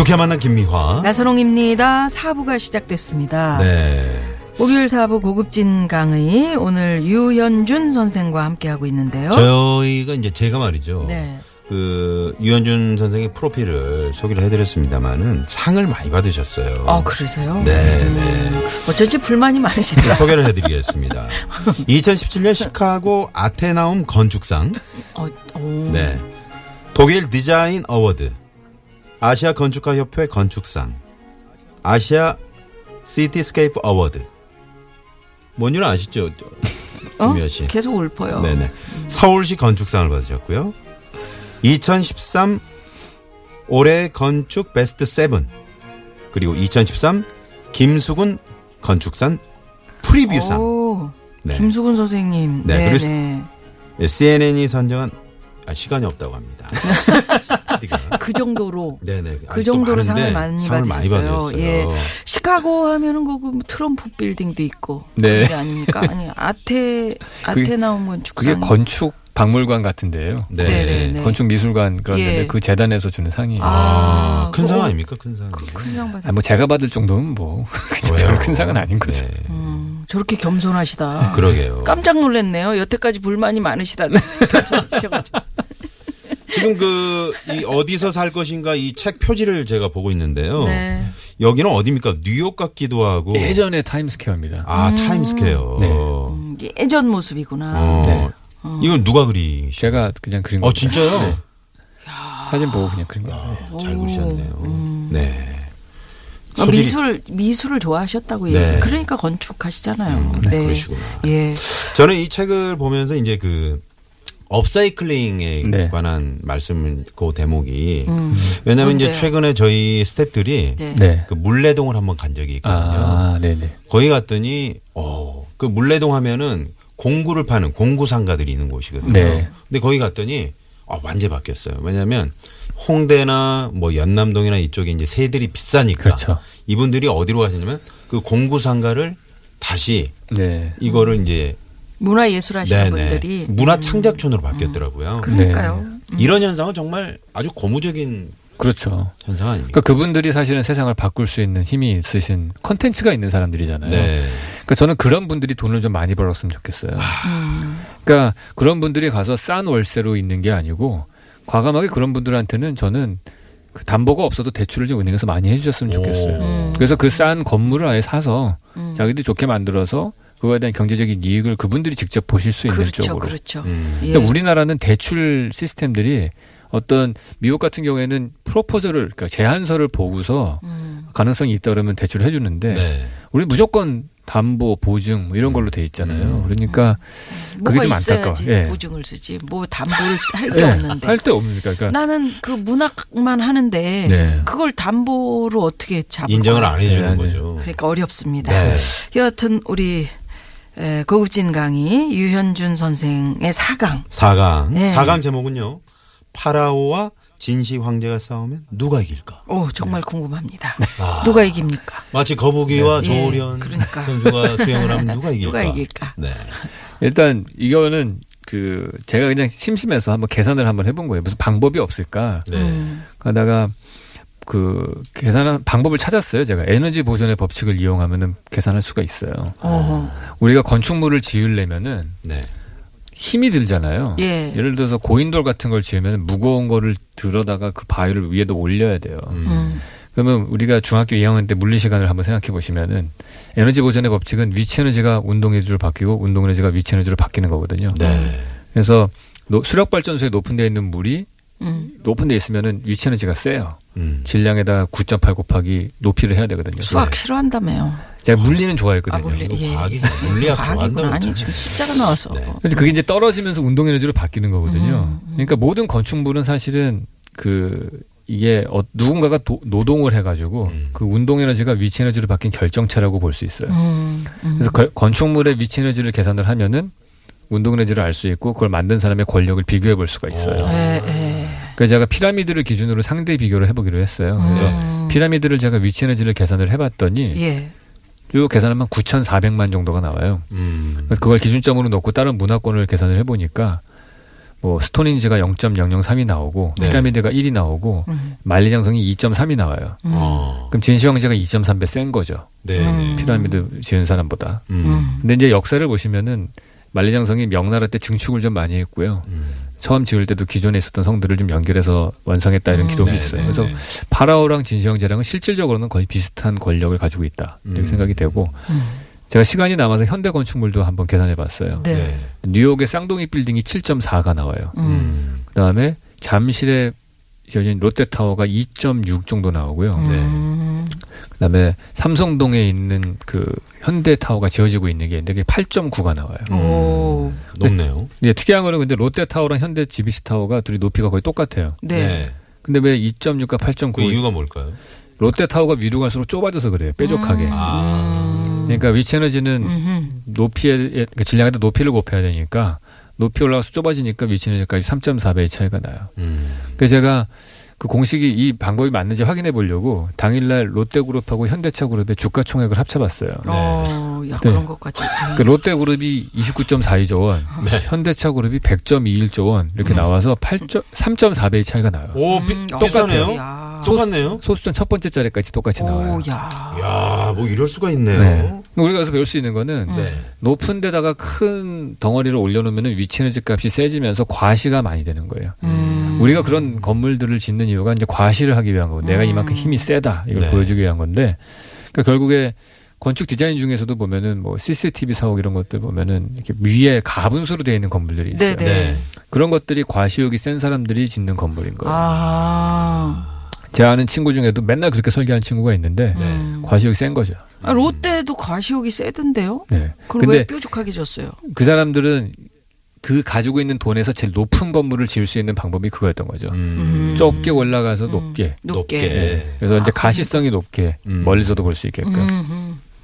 유쾌 만난 김미화. 나선홍입니다. 사부가 시작됐습니다. 네. 목요일 사부 고급진 강의 오늘 유현준 선생과 함께하고 있는데요. 저희가 이제 제가 말이죠. 네. 그 유현준 선생의 프로필을 소개를 해드렸습니다만은 상을 많이 받으셨어요. 아 그러세요? 네, 네. 음, 어쩐지 불만이 많으시더라. 소개를 해드리겠습니다. 2017년 시카고 아테나움 건축상, 어, 오. 네. 독일 디자인 어워드, 아시아 건축가 협회 건축상, 아시아 시티스케이프 어워드. 뭔줄 아시죠? 어? 김미아 씨. 계속 울퍼요. 네네. 서울시 건축상을 받으셨고요. 2013 올해 건축 베스트 7 그리고 2013 김수근 건축산 프리뷰상 오, 네. 김수근 선생님. 네, 네, 그리고 네. CNN이 선정한 아, 시간이 없다고 합니다. PD가. 그 정도로 네네. 그 정도로 상을 많이 상을 많이 받으셨어요. 받으셨어요. 예. 시카고 하면은 그, 그 트럼프 빌딩도 있고 네. 아닙니까? 아니 아테 아테 나온 건축상. 그게 건축 박물관 같은데요. 네. 네네네. 건축 미술관 그런 예. 데인데 그 재단에서 주는 상이에요. 아, 아, 큰 그거- 상 아닙니까? 큰 상. 큰상 받. 아, 뭐 제가 받을 정도면 뭐 큰 상은 아닌 거죠. 네. 음, 저렇게 겸손하시다. 그러게요. 깜짝 놀랐네요. 여태까지 불만이 많으시다는. 지금 그, 이 어디서 살 것인가 이 책 표지를 제가 보고 있는데요. 네. 여기는 어디입니까? 뉴욕 같기도 하고. 예전에 타임스퀘어입니다. 아, 타임스퀘어. 네. 음, 예전 모습이구나. 어. 네. 이걸 누가 그리? 제가 그냥 그린 어, 겁니다. 진짜요? 네. 사진 보고 그냥 그린 거예요. 아, 잘 그리셨네요. 네. 아, 미술 미술을 좋아하셨다고 네. 얘기. 그러니까 건축하시잖아요. 음, 네. 그러시구나. 예. 저는 이 책을 보면서 이제 그 upcycling에 네. 관한 말씀을 그 대목이 음. 왜냐하면 이제 뭔데요? 최근에 저희 스탭들이 네. 네. 그 물레동을 한번 간 적이 있거든요. 아, 네네. 거기 갔더니 어, 그 물레동 하면은 공구를 파는 공구 상가들이 있는 곳이거든요. 네. 근데 거기 갔더니 어, 완전히 바뀌었어요. 왜냐하면 홍대나 뭐 연남동이나 이쪽에 이제 세들이 비싸니까 그렇죠. 이분들이 어디로 가시냐면 그 공구 상가를 다시 네. 이거를 이제 문화 예술 하시는 네네 분들이 문화 창작촌으로 바뀌었더라고요. 그러니까요. 이런 현상은 정말 아주 고무적인 그렇죠. 현상 아닙니까? 그러니까 그분들이 사실은 세상을 바꿀 수 있는 힘이 있으신 컨텐츠가 있는 사람들이잖아요. 네. 그러니까 저는 그런 분들이 돈을 좀 많이 벌었으면 좋겠어요. 음. 그러니까 그런 분들이 가서 싼 월세로 있는 게 아니고 과감하게 그런 분들한테는 저는 그 담보가 없어도 대출을 좀 은행에서 많이 해주셨으면 좋겠어요. 음. 그래서 그 싼 건물을 아예 사서 음. 자기들이 좋게 만들어서 그거에 대한 경제적인 이익을 그분들이 직접 보실 수 있는 그렇죠, 쪽으로. 그렇죠. 음. 예. 근데 우리나라는 대출 시스템들이 어떤 미국 같은 경우에는 프로포즈를 그러니까 제안서를 보고서 음. 가능성이 있다 그러면 대출을 해주는데 네. 우리 무조건 담보 보증 뭐 이런 걸로 돼 있잖아요. 그러니까 그게 뭐가 좀 있어야지 안타까워. 예. 보증을 쓰지. 뭐 담보를 할게 네, 없는데. 할 데 없으니까 그러니까 나는 그 문학만 하는데 네. 그걸 담보로 어떻게 잡을 인정을 거야? 안 해주는 네, 네. 거죠. 그러니까 어렵습니다. 네. 여하튼 우리 에, 고급진 강의 유현준 선생의 사강. 4강. 네. 4강 제목은요. 파라오와 진시 황제가 싸우면 누가 이길까? 오 정말 궁금합니다. 누가 이깁니까? 마치 거북이와 네. 조련 예, 그러니까. 선수가 수영을 하면 누가 이길까? 누가 이길까? 네. 일단 이거는 그 제가 그냥 심심해서 한번 계산을 한번 해본 거예요. 무슨 방법이 없을까? 네. 음. 가다가 그 계산한 방법을 찾았어요. 제가 에너지 보존의 법칙을 이용하면은 계산할 수가 있어요. 어허. 우리가 건축물을 지으려면은 네. 힘이 들잖아요. 예. 예를 들어서 고인돌 같은 걸 지으면 무거운 거를 들어다가 그 바위를 위에도 올려야 돼요. 음. 음. 그러면 우리가 중학교 2학년 때 물리 시간을 한번 생각해 보시면은 에너지 보존의 법칙은 위치 에너지가 운동 에너지로 바뀌고 운동 에너지가 위치 에너지로 바뀌는 거거든요. 네. 그래서 노- 수력 발전소에 높은 데 있는 물이 음. 높은 데 있으면은 위치 에너지가 세요. 음. 질량에다 9.8 곱하기 높이를 해야 되거든요. 수학 싫어한다며. 제가 물리는 아, 좋아했거든요. 물리, 이거 예. 과학이 물리학. 좋아한다고 아니. 지금 숫자가 나와서. 네. 그래서 그게 이제 떨어지면서 운동 에너지로 바뀌는 거거든요. 음, 그러니까 모든 건축물은 사실은 그 이게 어, 누군가가 도- 노동을 해가지고 음. 그 운동 에너지가 위치 에너지로 바뀐 결정체라고 볼 수 있어요. 음, 음. 그래서 걸- 건축물의 위치 에너지를 계산을 하면은 운동 에너지를 알 수 있고 그걸 만든 사람의 권력을 비교해 볼 수가 있어요. 어. 예, 예. 그래서 제가 피라미드를 기준으로 상대 비교를 해보기로 했어요. 그래서 음. 피라미드를 제가 위치 에너지를 계산을 해봤더니 예. 쭉 계산하면 9,400만 정도가 나와요. 음. 그걸 기준점으로 놓고 다른 문화권을 계산을 해보니까 뭐 스톤인지가 0.003이 나오고 네. 피라미드가 1이 나오고 음. 만리장성이 2.3이 나와요. 음. 어. 그럼 진시황제가 2.3배 센 거죠. 네. 음. 네. 피라미드 지은 사람보다. 음. 음. 근데 이제 역사를 보시면은 만리장성이 명나라 때 증축을 좀 많이 했고요. 음. 처음 지을 때도 기존에 있었던 성들을 좀 연결해서 완성했다 이런 음. 기록이 네, 있어요. 네, 그래서 네. 파라오랑 진시황제랑은 실질적으로는 거의 비슷한 권력을 가지고 있다 이렇게 음. 생각이 되고 음. 제가 시간이 남아서 현대 건축물도 한번 계산해봤어요. 네. 네. 뉴욕의 쌍둥이 빌딩이 7.4가 나와요. 음. 음. 그다음에 잠실의 지어진 롯데타워가 2.6 정도 나오고요. 네. 음. 그다음에 삼성동에 있는 그 현대타워가 지어지고 있는 게 있는데 그게 8.9가 나와요. 오. 높네요. 예, 특이한 거는 근데 롯데타워랑 현대 GBC 타워가 둘이 높이가 거의 똑같아요. 네. 근데 왜 2.6과 8.9? 그 이유가 뭘까요? 롯데타워가 위로 갈수록 좁아져서 그래요. 뾰족하게. 음. 아. 그러니까 위치 에너지는 음흠. 높이에 그러니까 질량에다 높이를 곱해야 되니까 높이 올라가서 좁아지니까 위치 에너지까지 3.4배의 차이가 나요. 음. 그래서 제가 그 공식이 이 방법이 맞는지 확인해 보려고 당일날 롯데그룹하고 현대차그룹의 주가 총액을 합쳐봤어요. 어, 야, 네. 그런 것까지. 그 롯데그룹이 29.42조 원, 네. 현대차그룹이 100.21조 원 이렇게 나와서 8점 3.4배의 차이가 나요. 오, 비, 음, 똑같네요. 야. 똑같네요. 소수점 첫 번째 자리까지 똑같이 나와요. 오, 야. 야, 뭐 이럴 수가 있네요. 네. 우리가 여기서 배울 수 있는 거는 네. 높은 데다가 큰 덩어리를 올려놓으면 위치 에너지 값이 세지면서 과시가 많이 되는 거예요. 음. 우리가 그런 건물들을 짓는 이유가 이제 과시를 하기 위한 거고 내가 이만큼 힘이 세다 이걸 네. 보여주기 위한 건데 그러니까 결국에 건축 디자인 중에서도 보면은 뭐 CCTV 사옥 이런 것들 보면은 이렇게 위에 가분수로 되어 있는 건물들이 있어요. 네, 네. 그런 것들이 과시욕이 센 사람들이 짓는 건물인 거예요. 아. 제 아는 친구 중에도 맨날 그렇게 설계하는 친구가 있는데 네. 음. 과시욕이 센 거죠. 아, 롯데도 과시욕이 세던데요? 네. 그럼 왜 뾰족하게 졌어요? 그 사람들은 그 가지고 있는 돈에서 제일 높은 건물을 지을 수 있는 방법이 그거였던 거죠. 음. 좁게 올라가서 음. 높게. 높게. 높게. 그래서 이제 아, 가시성이 높게 음. 멀리서도 볼 수 있게끔.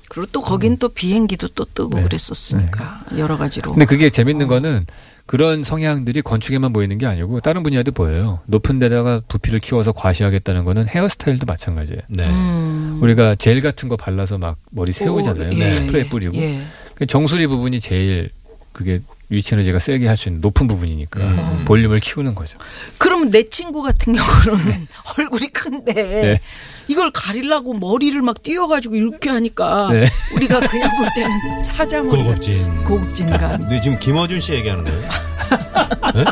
음, 음. 그리고 또 거긴 또 비행기도 또 뜨고 네. 그랬었으니까 여러 가지로. 근데 그게 재밌는 거는 그런 성향들이 건축에만 보이는 게 아니고 다른 분야에도 보여요. 높은 데다가 부피를 키워서 과시하겠다는 거는 헤어스타일도 마찬가지예요. 네. 음. 우리가 젤 같은 거 발라서 막 머리 세우잖아요. 오, 예, 스프레이 예, 뿌리고. 예. 그 정수리 부분이 제일 그게 위치 에너지가 세게 할 수 있는 높은 부분이니까 음. 볼륨을 키우는 거죠. 그럼 내 친구 같은 경우는 얼굴이 큰데 네. 이걸 가리려고 머리를 막 띄워가지고 이렇게 하니까 네. 우리가 그냥 볼 때는 사자머리 고급진. 고급진감. 근데 지금 김어준 씨 얘기하는 거예요? 네?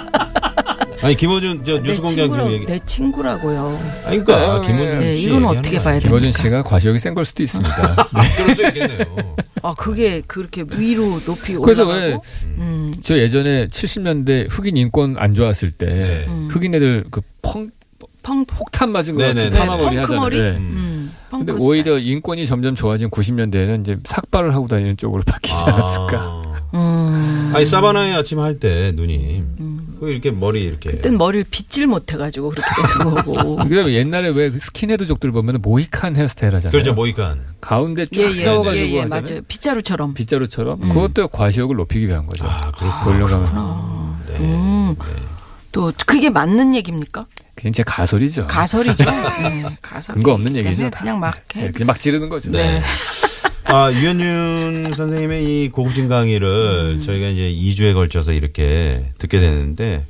아니 김어준 저 내 뉴스 공장 친구라 지금 얘기. 내 친구라고요. 아니 그러니까 김어준 네, 씨 이건 어떻게 거 봐야? 됩니까? 김어준 씨가 과시욕이 센 걸 수도 있습니다. 그럴 수 있겠네요. 아 그게 그렇게 위로 높이 그래서 올라가고. 왜 음. 저 예전에 70년대 흑인 인권 안 좋았을 때 네. 음. 흑인 애들 그 펑, 펑 폭탄 맞은 것 같은 네네네. 파마머리 펑크 하잖아요. 머리? 네. 음. 음. 근데 펑크 오히려 인권이 점점 좋아진 90년대에는 이제 삭발을 하고 다니는 쪽으로 바뀌지 않았을까. 아. 음. 아니 사바나의 아침 할 때 누님 그 이렇게 머리 이렇게 그땐 머리를 빗질 못해가지고 그렇게 되는 거고. 그다음에 옛날에 왜 스킨헤드족들 보면 모이칸 헤어스타일 하잖아요. 그렇죠 모이칸. 가운데 쫙 예예 세워가지고 예, 예, 하잖아요. 맞아요. 빗자루처럼. 빗자루처럼 그것도 과시욕을 높이기 위한 거죠. 아 그렇구나. 볼륨감을. 네. 음. 또 그게 맞는 얘기입니까? 그냥 제 가설이죠. 가설이죠. 네, 가설. 근거 없는 얘기죠. 다. 그냥 막 해. 네, 그냥 막 지르는 거죠. 네. 아, 유현준 선생님의 이 고급진 강의를 저희가 이제 2주에 걸쳐서 이렇게 듣게 되는데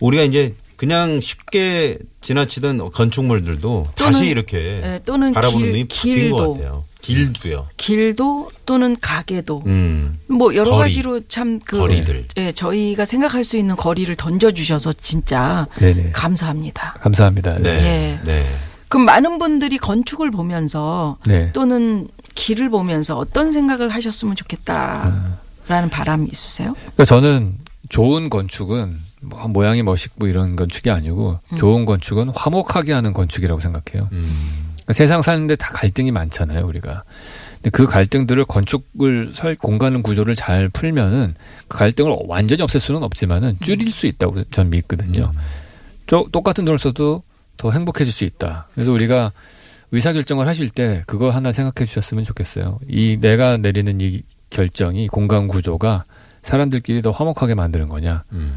우리가 이제 그냥 쉽게 지나치던 건축물들도 또는, 다시 이렇게 예, 또는 바라보는 길- 눈이 바뀐 것 길도. 같아요. 길도요. 길도 또는 가게도 음. 뭐 여러 거리. 가지로 참그 거리들. 예, 저희가 생각할 수 있는 거리를 던져 주셔서 진짜 네네. 감사합니다. 감사합니다. 네. 예. 네. 그럼 많은 분들이 건축을 보면서 네. 또는 길을 보면서 어떤 생각을 하셨으면 좋겠다라는 바람이 있으세요? 그러니까 저는 좋은 건축은 뭐 모양이 멋있고 이런 건축이 아니고 좋은 건축은 화목하게 하는 건축이라고 생각해요. 음. 그러니까 세상 사는데 다 갈등이 많잖아요, 우리가. 근데 그 갈등들을 건축을 설 공간 구조를 잘 풀면은 그 갈등을 완전히 없앨 수는 없지만은 줄일 수 있다고 저는 믿거든요. 저- 똑같은 돈을 써도 더 행복해질 수 있다. 그래서 우리가 의사 결정을 하실 때 그거 하나 생각해 주셨으면 좋겠어요. 이 내가 내리는 이 결정이 공간 구조가 사람들끼리 더 화목하게 만드는 거냐. 음.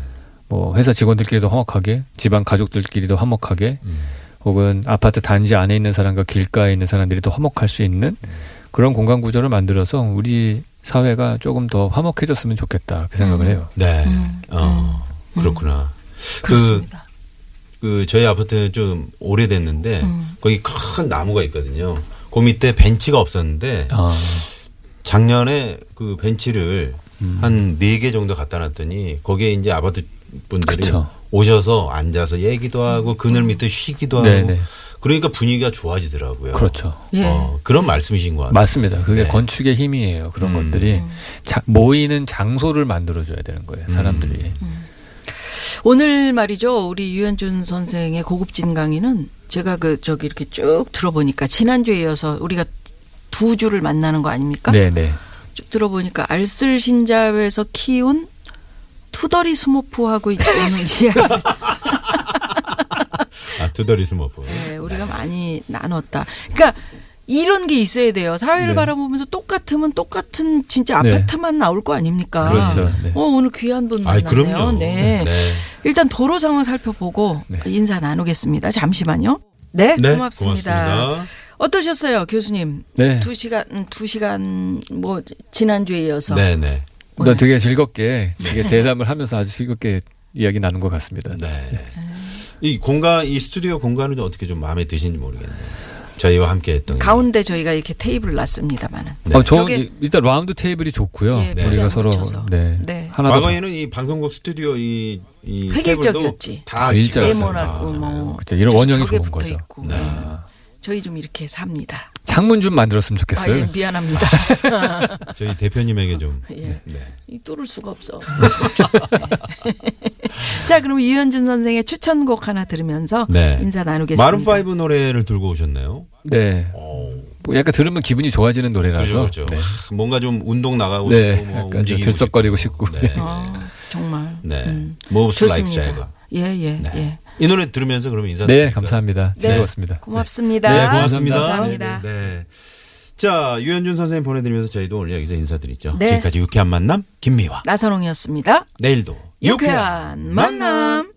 뭐 회사 직원들끼리도 화목하게, 집안 가족들끼리도 화목하게, 음. 혹은 아파트 단지 안에 있는 사람과 길가에 있는 사람들이 더 화목할 수 있는 그런 공간 구조를 만들어서 우리 사회가 조금 더 화목해졌으면 좋겠다 그렇게 생각을 해요. 네. 음. 어, 그렇구나. 그, 그렇습니다. 그, 저희 아파트는 좀 오래됐는데, 음. 거기 큰 나무가 있거든요. 그 밑에 벤치가 없었는데, 아, 작년에 그 벤치를 음. 한네 개 정도 갖다 놨더니, 거기에 이제 아파트 분들이 그쵸. 오셔서 앉아서 얘기도 하고, 그늘 밑에 쉬기도 하고, 네네. 그러니까 분위기가 좋아지더라고요. 그렇죠. 예. 어, 그런 말씀이신 것 같아요. 맞습니다. 그게 네. 건축의 힘이에요. 그런 음. 것들이 자, 모이는 장소를 만들어줘야 되는 거예요. 사람들이. 오늘 말이죠. 우리 유현준 선생의 고급진 강의는 제가 그 저기 이렇게 쭉 들어보니까 지난주에 이어서 우리가 두 주를 만나는 거 아닙니까? 네네. 쭉 들어보니까 알쓸신잡에서 키운 투덜이 스머프라고 있는 이야기를 아, 투덜이 스머프. 네, 우리가 많이 나눴다. 그러니까 이런 게 있어야 돼요. 사회를 네. 바라보면서 똑같으면 똑같은 진짜 네. 아파트만 나올 거 아닙니까? 그렇죠. 네. 어, 오늘 귀한 분 만났네요. 그럼요. 네. 일단 도로 상황 살펴보고 네. 인사 나누겠습니다. 잠시만요. 네, 네, 고맙습니다. 고맙습니다. 어떠셨어요, 교수님? 네. 두 시간, 음, 두 시간, 뭐, 지난주에 이어서. 네 네. 난 되게 즐겁게 되게 대담을 하면서 아주 즐겁게 이야기 나눈 것 같습니다. 네. 이 공간, 이 스튜디오 공간은 좀 어떻게 좀 마음에 드시는지 모르겠네요. 저희와 함께 했던. 게. 가운데 저희가 이렇게 테이블 놨습니다만은. 네. 어, 저 여기- 일단 라운드 테이블이 좋고요. 예, 우리가 그냥 서로 묻혀서. 네. 네. 하나 더 과거에는 이 방송국 스튜디오 이, 이 획일적이었지. 테이블도 다 아, 일자였어요. 세모나고 아, 뭐. 그쵸. 이런 원형이 좋은 붙어 거죠. 있고. 네. 저희 좀 이렇게 삽니다. 창문 좀 만들었으면 아, 좋겠어요. 예, 미안합니다. 저희 대표님에게 좀. 예. 네. 이 뚫을 수가 없어. 네. 자, 그럼 유현준 선생의 추천곡 하나 들으면서 네. 인사 나누겠습니다. 마룬 파이브 노래를 들고 오셨네요. 네. 뭐 약간 들으면 기분이 좋아지는 노래라서. 그렇죠, 그렇죠. 네. 하, 뭔가 좀 운동 나가고 네, 싶고 뭐 움직이고 들썩거리고 싶고. 네. 아, 정말. 네. 음. Moves like 좋습니다. Jagger. 예, 예, 네. 예. 이 노래 들으면서 그러면 인사. 네, 감사합니다. 네. 즐거웠습니다. 고맙습니다. 네, 고맙습니다. 감사합니다. 네, 네. 자, 유현준 선생님 보내드리면서 저희도 오늘 여기서 인사드리죠. 네. 지금까지 유쾌한 만남 김미화. 나선홍이었습니다. 내일도 유쾌한 만남.